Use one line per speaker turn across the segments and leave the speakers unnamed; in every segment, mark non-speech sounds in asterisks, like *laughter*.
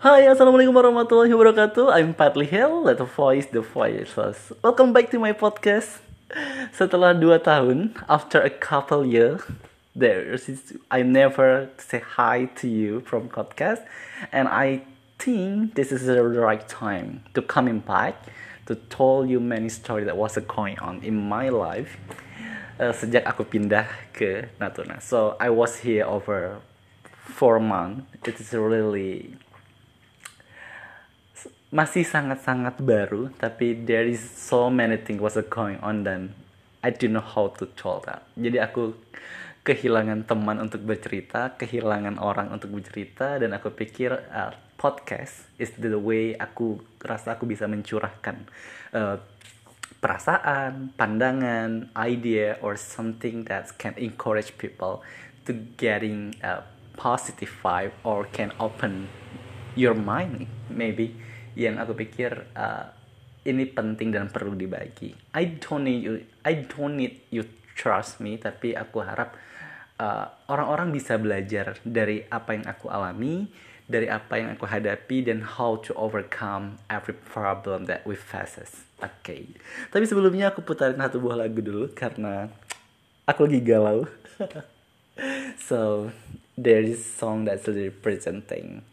Hai, assalamualaikum warahmatullahi wabarakatuh. I'm Padli Hill, let the voice the voiceless. Welcome back to my podcast. Setelah dua tahun, after a couple year, there is I never say hi to you from podcast, and I think this is the right time to coming back to tell you many story that was going on in my life uh, sejak aku pindah ke Natuna. So I was here over four months. It is really masih sangat-sangat baru tapi there is so many things was going on dan I don't know how to tell that. Jadi aku kehilangan teman untuk bercerita kehilangan orang untuk bercerita dan aku pikir uh, podcast is the way aku rasa aku bisa mencurahkan uh, perasaan pandangan idea or something that can encourage people to getting a positive vibe or can open your mind maybe yang aku pikir uh, ini penting dan perlu dibagi. I don't need you, I don't need you trust me, tapi aku harap uh, orang-orang uh, bisa belajar dari apa yang aku alami, dari apa yang aku hadapi dan how to overcome every problem that we faces. Oke. Okay. Tapi sebelumnya aku putarin satu buah lagu dulu karena aku lagi galau. *laughs* so there is song that's representing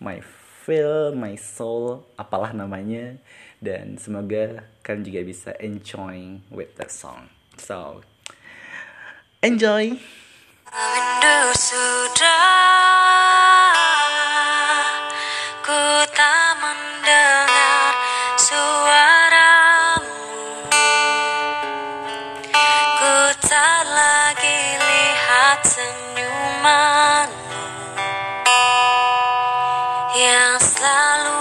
my feel my soul apalah namanya. Dan semoga kalian juga bisa enjoy with the song. So enjoy Baik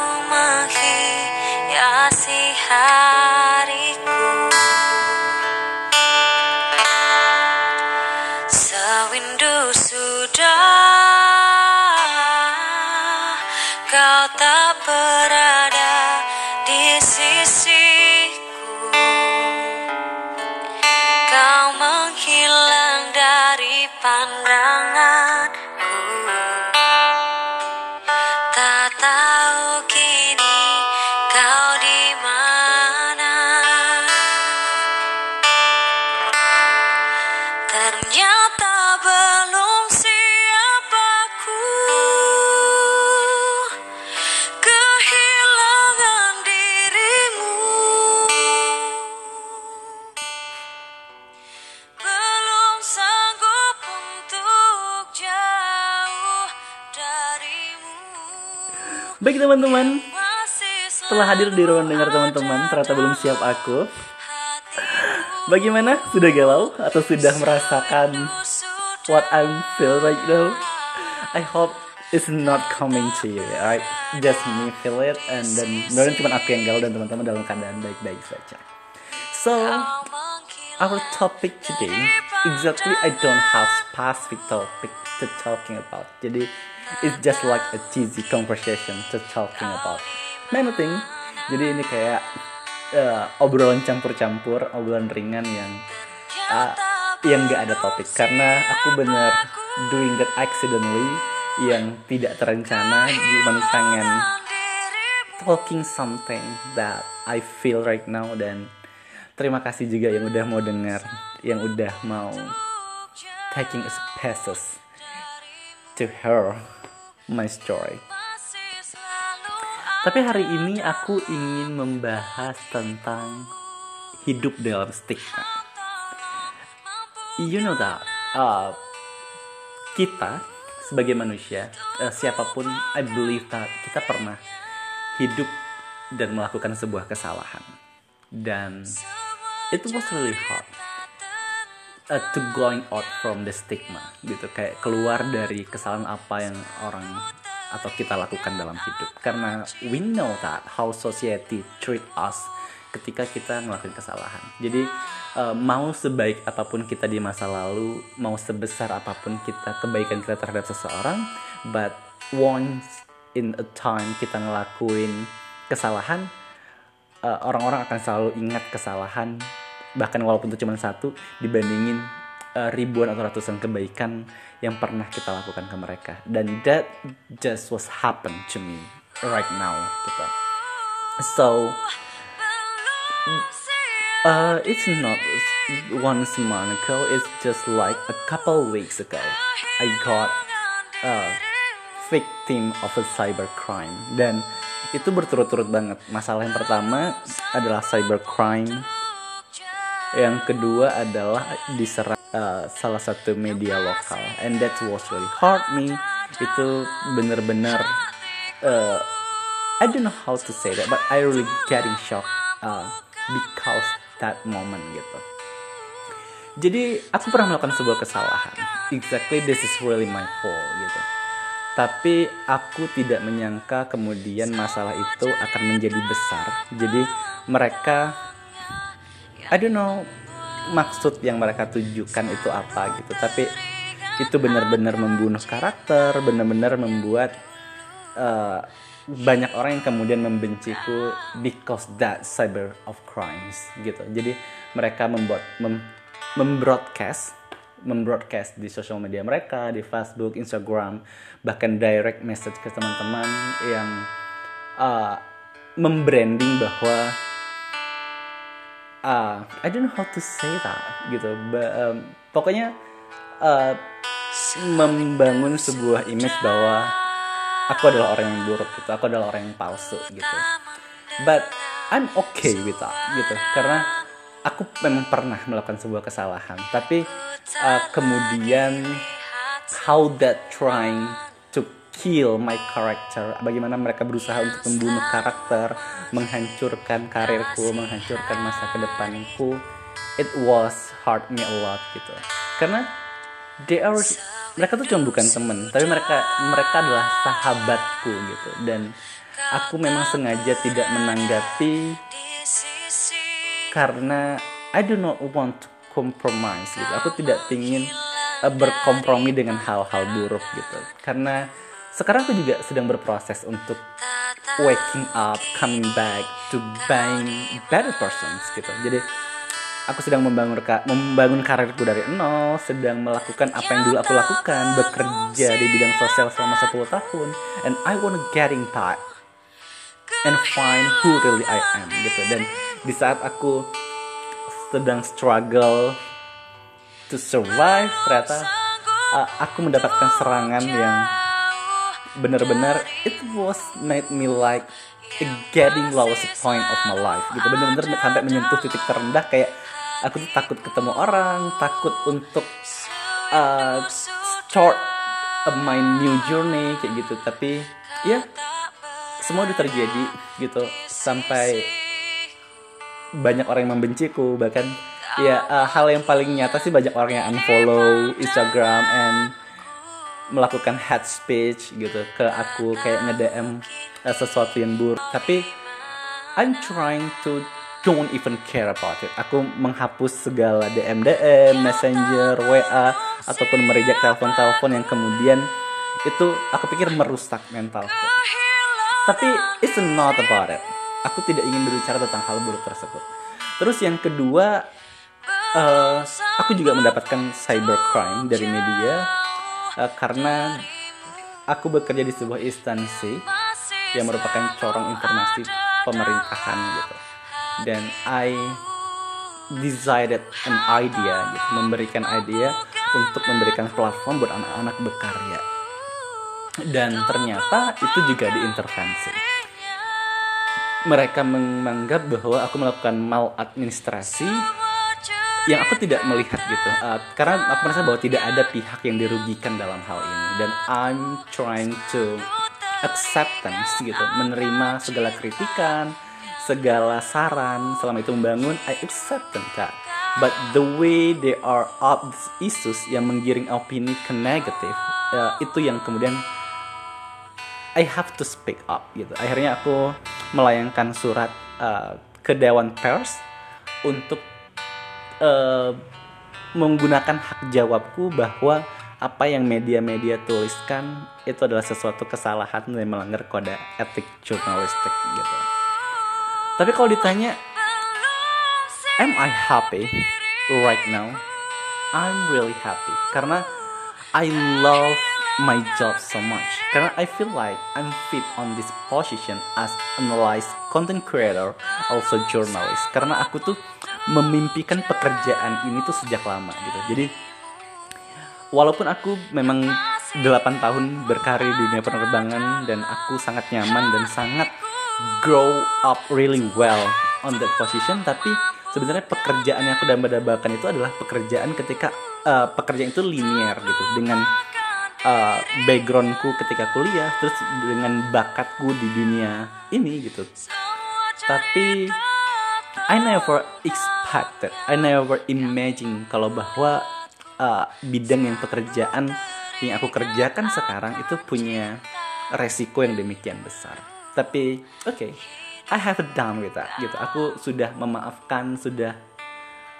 teman-teman, setelah hadir di ruang dengar teman-teman, ternyata belum siap aku. Bagaimana? Sudah galau atau sudah merasakan what I feel right now? I hope it's not coming to you, right? Just me feel it, and then cuma aku yang galau dan teman-teman dalam keadaan baik-baik saja. So, our topic today, exactly I don't have specific topic to talking about. Jadi it's just like a cheesy conversation to talking about many thing jadi ini kayak uh, obrolan campur-campur obrolan ringan yang uh, yang gak ada topik karena aku bener doing that accidentally yang tidak terencana cuma pengen talking something that I feel right now dan terima kasih juga yang udah mau dengar yang udah mau taking spaces to her my story. Tapi hari ini aku ingin membahas tentang hidup dalam stigma. You know that uh, kita sebagai manusia, uh, siapa pun, I believe that kita pernah hidup dan melakukan sebuah kesalahan. Dan it was really hard uh, to going out from the stigma gitu. Kayak keluar dari kesalahan apa yang orang atau kita lakukan dalam hidup. Karena we know that how society treat us ketika kita ngelakuin kesalahan. Jadi uh, mau sebaik apa pun kita di masa lalu mau sebesar apa pun kita kebaikan kita terhadap seseorang but once in a time kita ngelakuin kesalahan uh, orang-orang uh, akan selalu ingat kesalahan bahkan walaupun itu cuma satu dibandingin uh, ribuan atau ratusan kebaikan yang pernah kita lakukan ke mereka. Dan that just was happen to me right now gitu. So uh, it's not one month ago it's just like a couple weeks ago I got a victim of a cyber crime dan itu berturut-turut banget. Masalah yang pertama adalah cyber crime yang kedua adalah diserang uh, salah satu media lokal. And that was really hard me. Itu bener-bener uh, I don't know how to say that but I really getting shocked uh, because that moment gitu. Jadi aku pernah melakukan sebuah kesalahan. Exactly this is really my fault gitu tapi aku tidak menyangka kemudian masalah itu akan menjadi besar. Jadi mereka I don't know maksud yang mereka tujukan itu apa gitu. Tapi itu benar-benar membunuh karakter benar-benar membuat uh, banyak orang yang kemudian membenciku because that cyber of crimes gitu. Jadi mereka membuat mem, membroadcast membroadcast di sosial media mereka di Facebook Instagram bahkan direct message ke teman-teman yang uh, membranding bahwa uh, I don't know how to say that gitu. But, um, pokoknya uh, membangun sebuah image bahwa aku adalah orang yang buruk gitu aku adalah orang yang palsu gitu. But I'm okay with that gitu karena aku memang pernah melakukan sebuah kesalahan tapi uh, kemudian how that trying kill my character bagaimana mereka berusaha untuk membunuh karakter menghancurkan karirku menghancurkan masa kedepanku it was hard me a lot gitu. Karena they are mereka tuh cuma bukan temen tapi mereka mereka adalah sahabatku gitu. Dan aku memang sengaja tidak menanggapi karena I do not want to compromise gitu. Aku tidak ingin uh, berkompromi dengan hal-hal buruk gitu. Karena sekarang aku juga sedang berproses untuk waking up, coming back to being better persons gitu. Jadi aku sedang membangun membangun karirku dari nol, sedang melakukan apa yang dulu aku lakukan, bekerja di bidang sosial selama 10 tahun, and I wanna getting back and find who really I am gitu. Dan di saat aku sedang struggle to survive, ternyata uh, aku mendapatkan serangan yang bener-bener it was made me like getting lowest point of my life gitu bener-bener sampai menyentuh titik terendah kayak aku tuh takut ketemu orang takut untuk uh, start my new journey kayak gitu tapi ya semua udah terjadi gitu. Sampai banyak orang yang membenciku bahkan ya uh, hal yang paling nyata sih banyak orang yang unfollow Instagram and melakukan head speech gitu ke aku kayak nge-DM uh, sesuatu yang buruk. Tapi I'm trying to don't even care about it. Aku menghapus segala DM DM messenger WA ataupun mereject telepon-telepon yang kemudian itu aku pikir merusak mentalku tapi it's not about it. Aku tidak ingin berbicara tentang hal buruk tersebut. Terus yang kedua uh, aku juga mendapatkan cybercrime dari media uh, karena aku bekerja di sebuah instansi yang merupakan corong informasi pemerintahan gitu. Dan I decided an idea gitu memberikan idea untuk memberikan platform buat anak-anak berkarya dan ternyata itu juga diintervensi. Mereka menganggap bahwa aku melakukan maladministrasi yang aku tidak melihat gitu. Uh, karena aku merasa bahwa tidak ada pihak yang dirugikan dalam hal ini. Dan I'm trying to acceptance gitu. Menerima segala kritikan segala saran. Selama itu membangun I accept that but the way they are up issues yang menggiring opini ke negatif uh, itu yang kemudian I have to speak up gitu akhirnya aku melayangkan surat uh, ke Dewan Pers untuk uh, menggunakan hak jawabku bahwa apa yang media-media tuliskan itu adalah sesuatu kesalahan dan melanggar kode etik jurnalistik gitu. Tapi kalau ditanya, am I happy right now? I'm really happy karena I love my job so much. Karena I feel like I'm fit on this position as analyst, content creator, also journalist. Karena aku tuh memimpikan pekerjaan ini tuh sejak lama gitu. Jadi walaupun aku memang 8 tahun berkarir di dunia penerbangan dan aku sangat nyaman dan sangat grow up really well on that position tapi sebenarnya pekerjaan yang aku dambakan itu adalah pekerjaan ketika uh, pekerjaan itu linear gitu. Dengan uh, backgroundku ketika kuliah terus dengan bakatku di dunia ini gitu. Tapi I never expected I never imagine kalau bahwa uh, bidang yang pekerjaan yang aku kerjakan sekarang itu punya resiko yang demikian besar. Tapi oke okay, I have done with that gitu. Aku sudah memaafkan sudah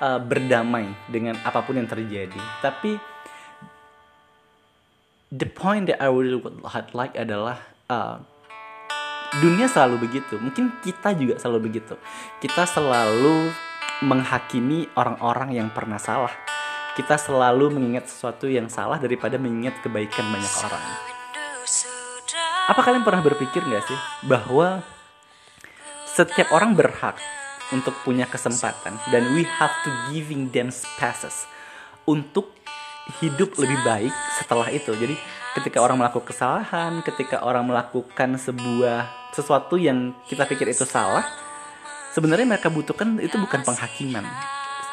uh, berdamai dengan apa pun yang terjadi. Tapi the point that I really would like adalah uh, dunia selalu begitu. Mungkin kita juga selalu begitu. Kita selalu menghakimi orang-orang yang pernah salah. Kita selalu mengingat sesuatu yang salah daripada mengingat kebaikan banyak orang. Apa kalian pernah berpikir gak sih bahwa setiap orang berhak untuk punya kesempatan dan we have to giving them spaces untuk hidup lebih baik setelah itu. Jadi ketika orang melakukan kesalahan, ketika orang melakukan sebuah sesuatu yang kita pikir itu salah, sebenarnya mereka butuhkan itu bukan penghakiman.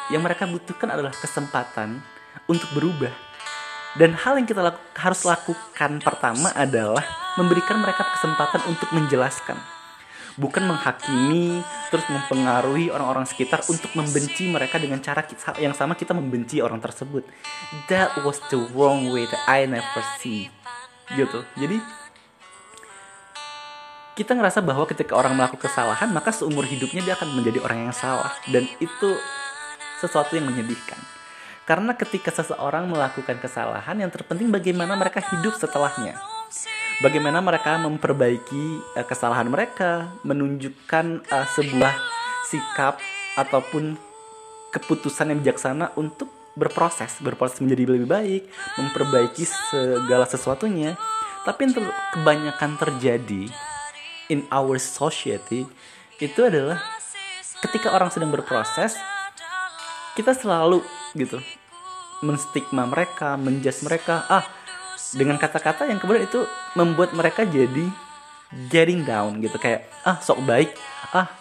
Yang mereka butuhkan adalah kesempatan untuk berubah. Dan hal yang kita laku, harus lakukan pertama adalah memberikan mereka kesempatan untuk menjelaskan bukan menghakimi terus mempengaruhi orang-orang sekitar untuk membenci mereka dengan cara yang sama kita membenci orang tersebut. That was the wrong way that I never see. Gitu. Jadi kita ngerasa bahwa ketika orang melakukan kesalahan maka seumur hidupnya dia akan menjadi orang yang salah. Dan itu sesuatu yang menyedihkan. Karena ketika seseorang melakukan kesalahan yang terpenting bagaimana mereka hidup setelahnya bagaimana mereka memperbaiki uh, kesalahan mereka, menunjukkan uh, sebuah sikap ataupun keputusan yang bijaksana untuk berproses, berproses menjadi lebih baik, memperbaiki segala sesuatunya. Tapi yang ter kebanyakan terjadi in our society itu adalah ketika orang sedang berproses, kita selalu gitu menstigma mereka, menjudge mereka, ah dengan kata-kata yang kemudian itu membuat mereka jadi getting down gitu. Kayak ah sok baik. Ah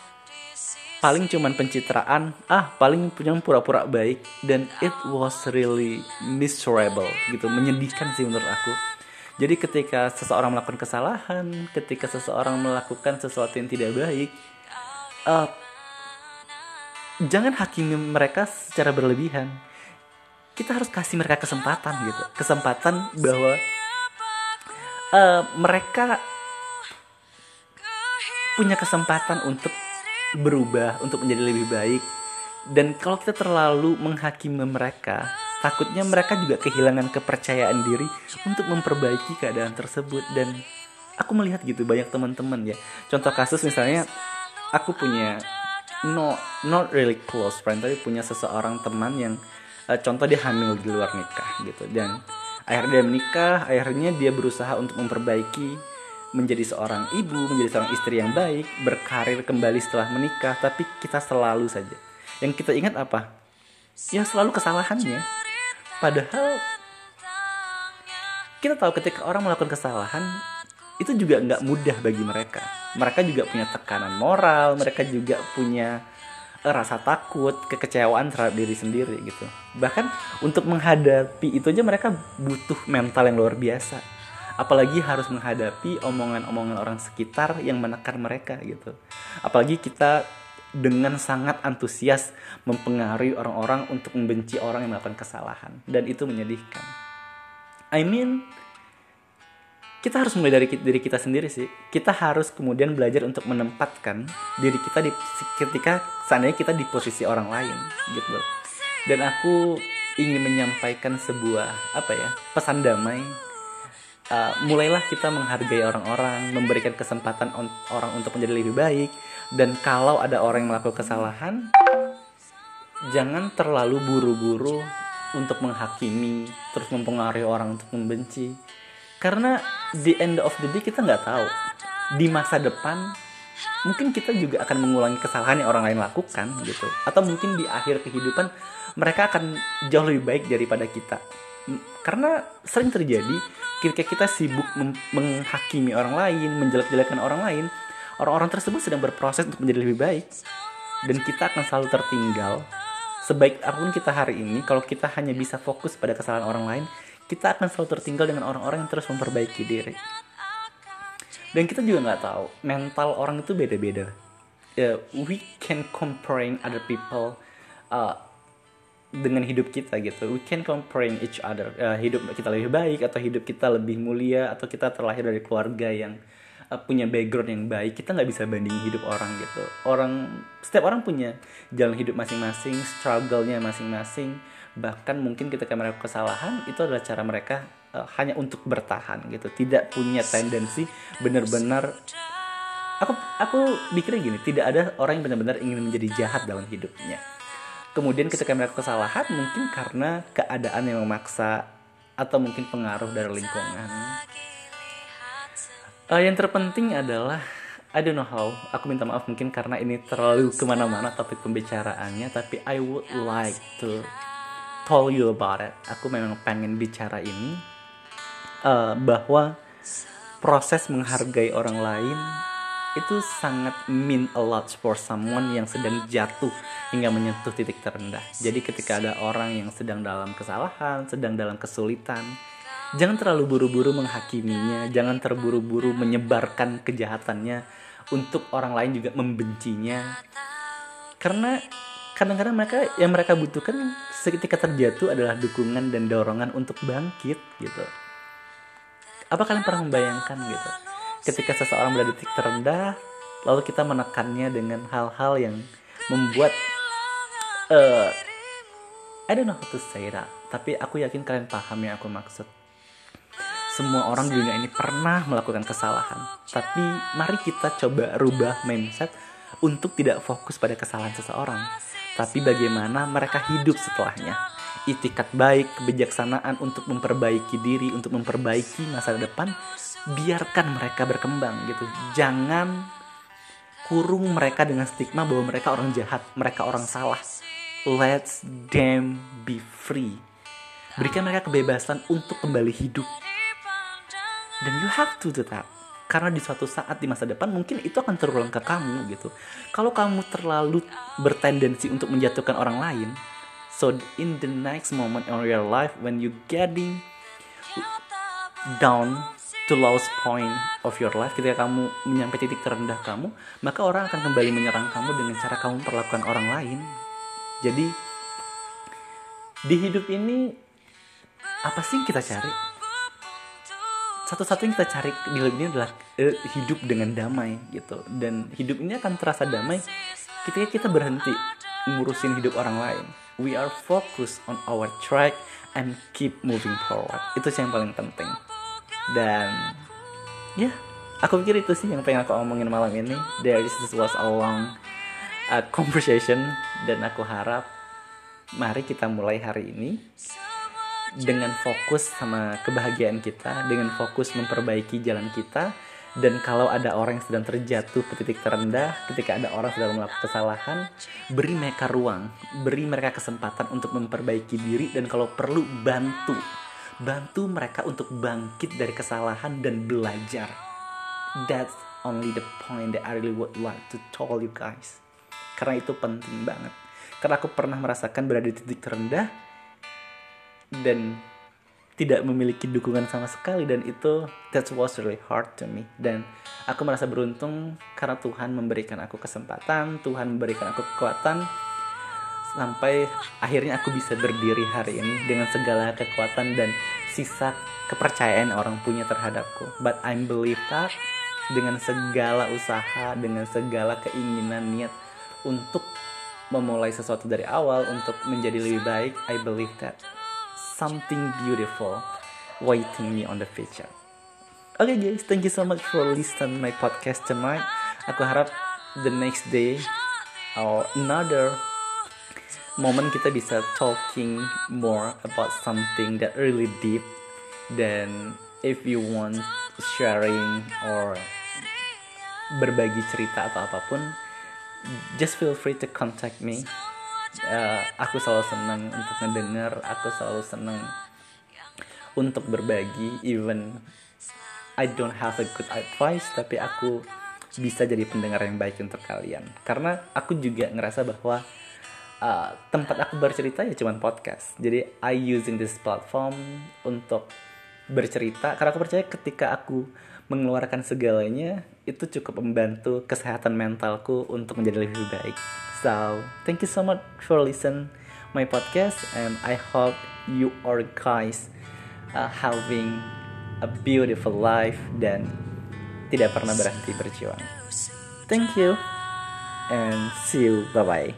paling cuman pencitraan. Ah paling punya pura-pura baik. Dan it was really miserable gitu. Menyedihkan sih menurut aku. Jadi ketika seseorang melakukan kesalahan ketika seseorang melakukan sesuatu yang tidak baik uh, jangan hakimi mereka secara berlebihan kita harus kasih mereka kesempatan gitu. Kesempatan bahwa uh, mereka punya kesempatan untuk berubah untuk menjadi lebih baik. Dan kalau kita terlalu menghakimi mereka takutnya mereka juga kehilangan kepercayaan diri untuk memperbaiki keadaan tersebut. Dan aku melihat gitu banyak teman-teman ya. Contoh kasus misalnya aku punya no not really close friend tapi punya seseorang teman yang uh, contoh dia hamil di luar nikah gitu. Dan akhirnya dia menikah akhirnya dia berusaha untuk memperbaiki menjadi seorang ibu menjadi seorang istri yang baik berkarir kembali setelah menikah tapi kita selalu saja. Yang kita ingat apa? Ya selalu kesalahannya. Padahal kita tahu ketika orang melakukan kesalahan itu juga nggak mudah bagi mereka. Mereka juga punya tekanan moral mereka juga punya rasa takut, kekecewaan terhadap diri sendiri gitu. Bahkan untuk menghadapi itu aja mereka butuh mental yang luar biasa. Apalagi harus menghadapi omongan-omongan orang sekitar yang menekan mereka gitu. Apalagi kita dengan sangat antusias mempengaruhi orang-orang untuk membenci orang yang melakukan kesalahan dan itu menyedihkan. I mean, kita harus mulai dari diri kita sendiri sih. Kita harus kemudian belajar untuk menempatkan diri kita di ketika seandainya kita di posisi orang lain gitu. Dan aku ingin menyampaikan sebuah apa ya pesan damai. Uh, mulailah kita menghargai orang-orang, memberikan kesempatan on, orang untuk menjadi lebih baik. Dan kalau ada orang yang melakukan kesalahan, jangan terlalu buru-buru untuk menghakimi terus mempengaruhi orang untuk membenci karena di end of the day kita nggak tahu. Di masa depan mungkin kita juga akan mengulangi kesalahan yang orang lain lakukan gitu. Atau mungkin di akhir kehidupan mereka akan jauh lebih baik daripada kita. Karena sering terjadi ketika kita sibuk menghakimi orang lain menjelek-jelekan orang lain orang-orang tersebut sedang berproses untuk menjadi lebih baik. Dan kita akan selalu tertinggal. Sebaik apa pun kita hari ini kalau kita hanya bisa fokus pada kesalahan orang lain kita akan selalu tertinggal dengan orang-orang yang terus memperbaiki diri. Dan kita juga nggak tahu mental orang itu beda-beda. Uh, we can comparing other people uh, dengan hidup kita gitu. We can comparing each other uh, hidup kita lebih baik atau hidup kita lebih mulia atau kita terlahir dari keluarga yang uh, punya background yang baik. Kita nggak bisa banding hidup orang gitu. Orang setiap orang punya jalan hidup masing-masing struggle-nya masing-masing bahkan mungkin ketika mereka kesalahan itu adalah cara mereka uh, hanya untuk bertahan gitu. Tidak punya tendensi benar-benar aku aku pikirnya gini tidak ada orang yang benar-benar ingin menjadi jahat dalam hidupnya. Kemudian ketika mereka kesalahan mungkin karena keadaan yang memaksa atau mungkin pengaruh dari lingkungan. Uh, yang terpenting adalah I don't know how aku minta maaf mungkin karena ini terlalu ke mana-mana topik pembicaraannya tapi I would like to tell you about it aku memang pengen bicara ini uh, bahwa proses menghargai orang lain itu sangat mean a lot for someone yang sedang jatuh hingga menyentuh titik terendah. Jadi ketika ada orang yang sedang dalam kesalahan, sedang dalam kesulitan, jangan terlalu buru-buru menghakiminya, jangan terburu-buru menyebarkan kejahatannya untuk orang lain juga membencinya. Karena kadang-kadang mereka yang mereka butuhkan seketika terjatuh adalah dukungan dan dorongan untuk bangkit gitu. Apa kalian pernah membayangkan gitu? Ketika seseorang berada di titik terendah, lalu kita menekannya dengan hal-hal yang membuat uh, I don't know how to say that, tapi aku yakin kalian paham yang aku maksud. Semua orang di dunia ini pernah melakukan kesalahan, tapi mari kita coba rubah mindset untuk tidak fokus pada kesalahan seseorang tapi bagaimana mereka hidup setelahnya. Itikat baik, kebijaksanaan untuk memperbaiki diri, untuk memperbaiki masa depan, biarkan mereka berkembang gitu. Jangan kurung mereka dengan stigma bahwa mereka orang jahat, mereka orang salah. Let them be free. Berikan mereka kebebasan untuk kembali hidup. Dan you have to that karena di suatu saat di masa depan mungkin itu akan terulang ke kamu gitu. Kalau kamu terlalu bertendensi untuk menjatuhkan orang lain so in the next moment in your life when you getting down to lowest point of your life ketika kamu menyampai titik terendah kamu maka orang akan kembali menyerang kamu dengan cara kamu perlakukan orang lain. Jadi di hidup ini apa sih yang kita cari satu-satunya kita cari di hidup ini adalah uh, hidup dengan damai gitu. Dan hidup ini akan terasa damai ketika kita berhenti ngurusin hidup orang lain. We are focused on our track and keep moving forward. Itu sih yang paling penting. Dan ya yeah, aku pikir itu sih yang pengen aku omongin malam ini. There is this was a long uh, conversation. Dan aku harap mari kita mulai hari ini dengan fokus sama kebahagiaan kita, dengan fokus memperbaiki jalan kita, dan kalau ada orang yang sedang terjatuh ke titik terendah, ketika ada orang sedang melakukan kesalahan, beri mereka ruang, beri mereka kesempatan untuk memperbaiki diri, dan kalau perlu bantu, bantu mereka untuk bangkit dari kesalahan dan belajar. That's only the point that I really would like to tell you guys. Karena itu penting banget. Karena aku pernah merasakan berada di titik terendah, dan tidak memiliki dukungan sama sekali dan itu that was really hard to me. Dan aku merasa beruntung karena Tuhan memberikan aku kesempatan Tuhan memberikan aku kekuatan sampai akhirnya aku bisa berdiri hari ini dengan segala kekuatan dan sisa kepercayaan orang punya terhadapku. But I believe that dengan segala usaha dengan segala keinginan niat untuk memulai sesuatu dari awal untuk menjadi lebih baik I believe that something beautiful waiting me on the future. Okay guys, thank you so much for listening my podcast tonight. Aku harap the next day or another momen kita bisa talking more about something that really deep dan if you want sharing or berbagi cerita atau apa pun just feel free to contact me uh, aku selalu senang untuk ngedenger aku selalu senang untuk berbagi even I don't have a good advice tapi aku bisa jadi pendengar yang baik untuk kalian. Karena aku juga ngerasa bahwa uh, tempat aku bercerita ya cuman podcast. Jadi I using this platform untuk bercerita karena aku percaya ketika aku mengeluarkan segalanya itu cukup membantu kesehatan mentalku untuk menjadi lebih baik. So thank you so much for listen my podcast and I hope you are guys uh, having a beautiful life dan tidak pernah berhenti berjuang. Thank you and see you. Bye bye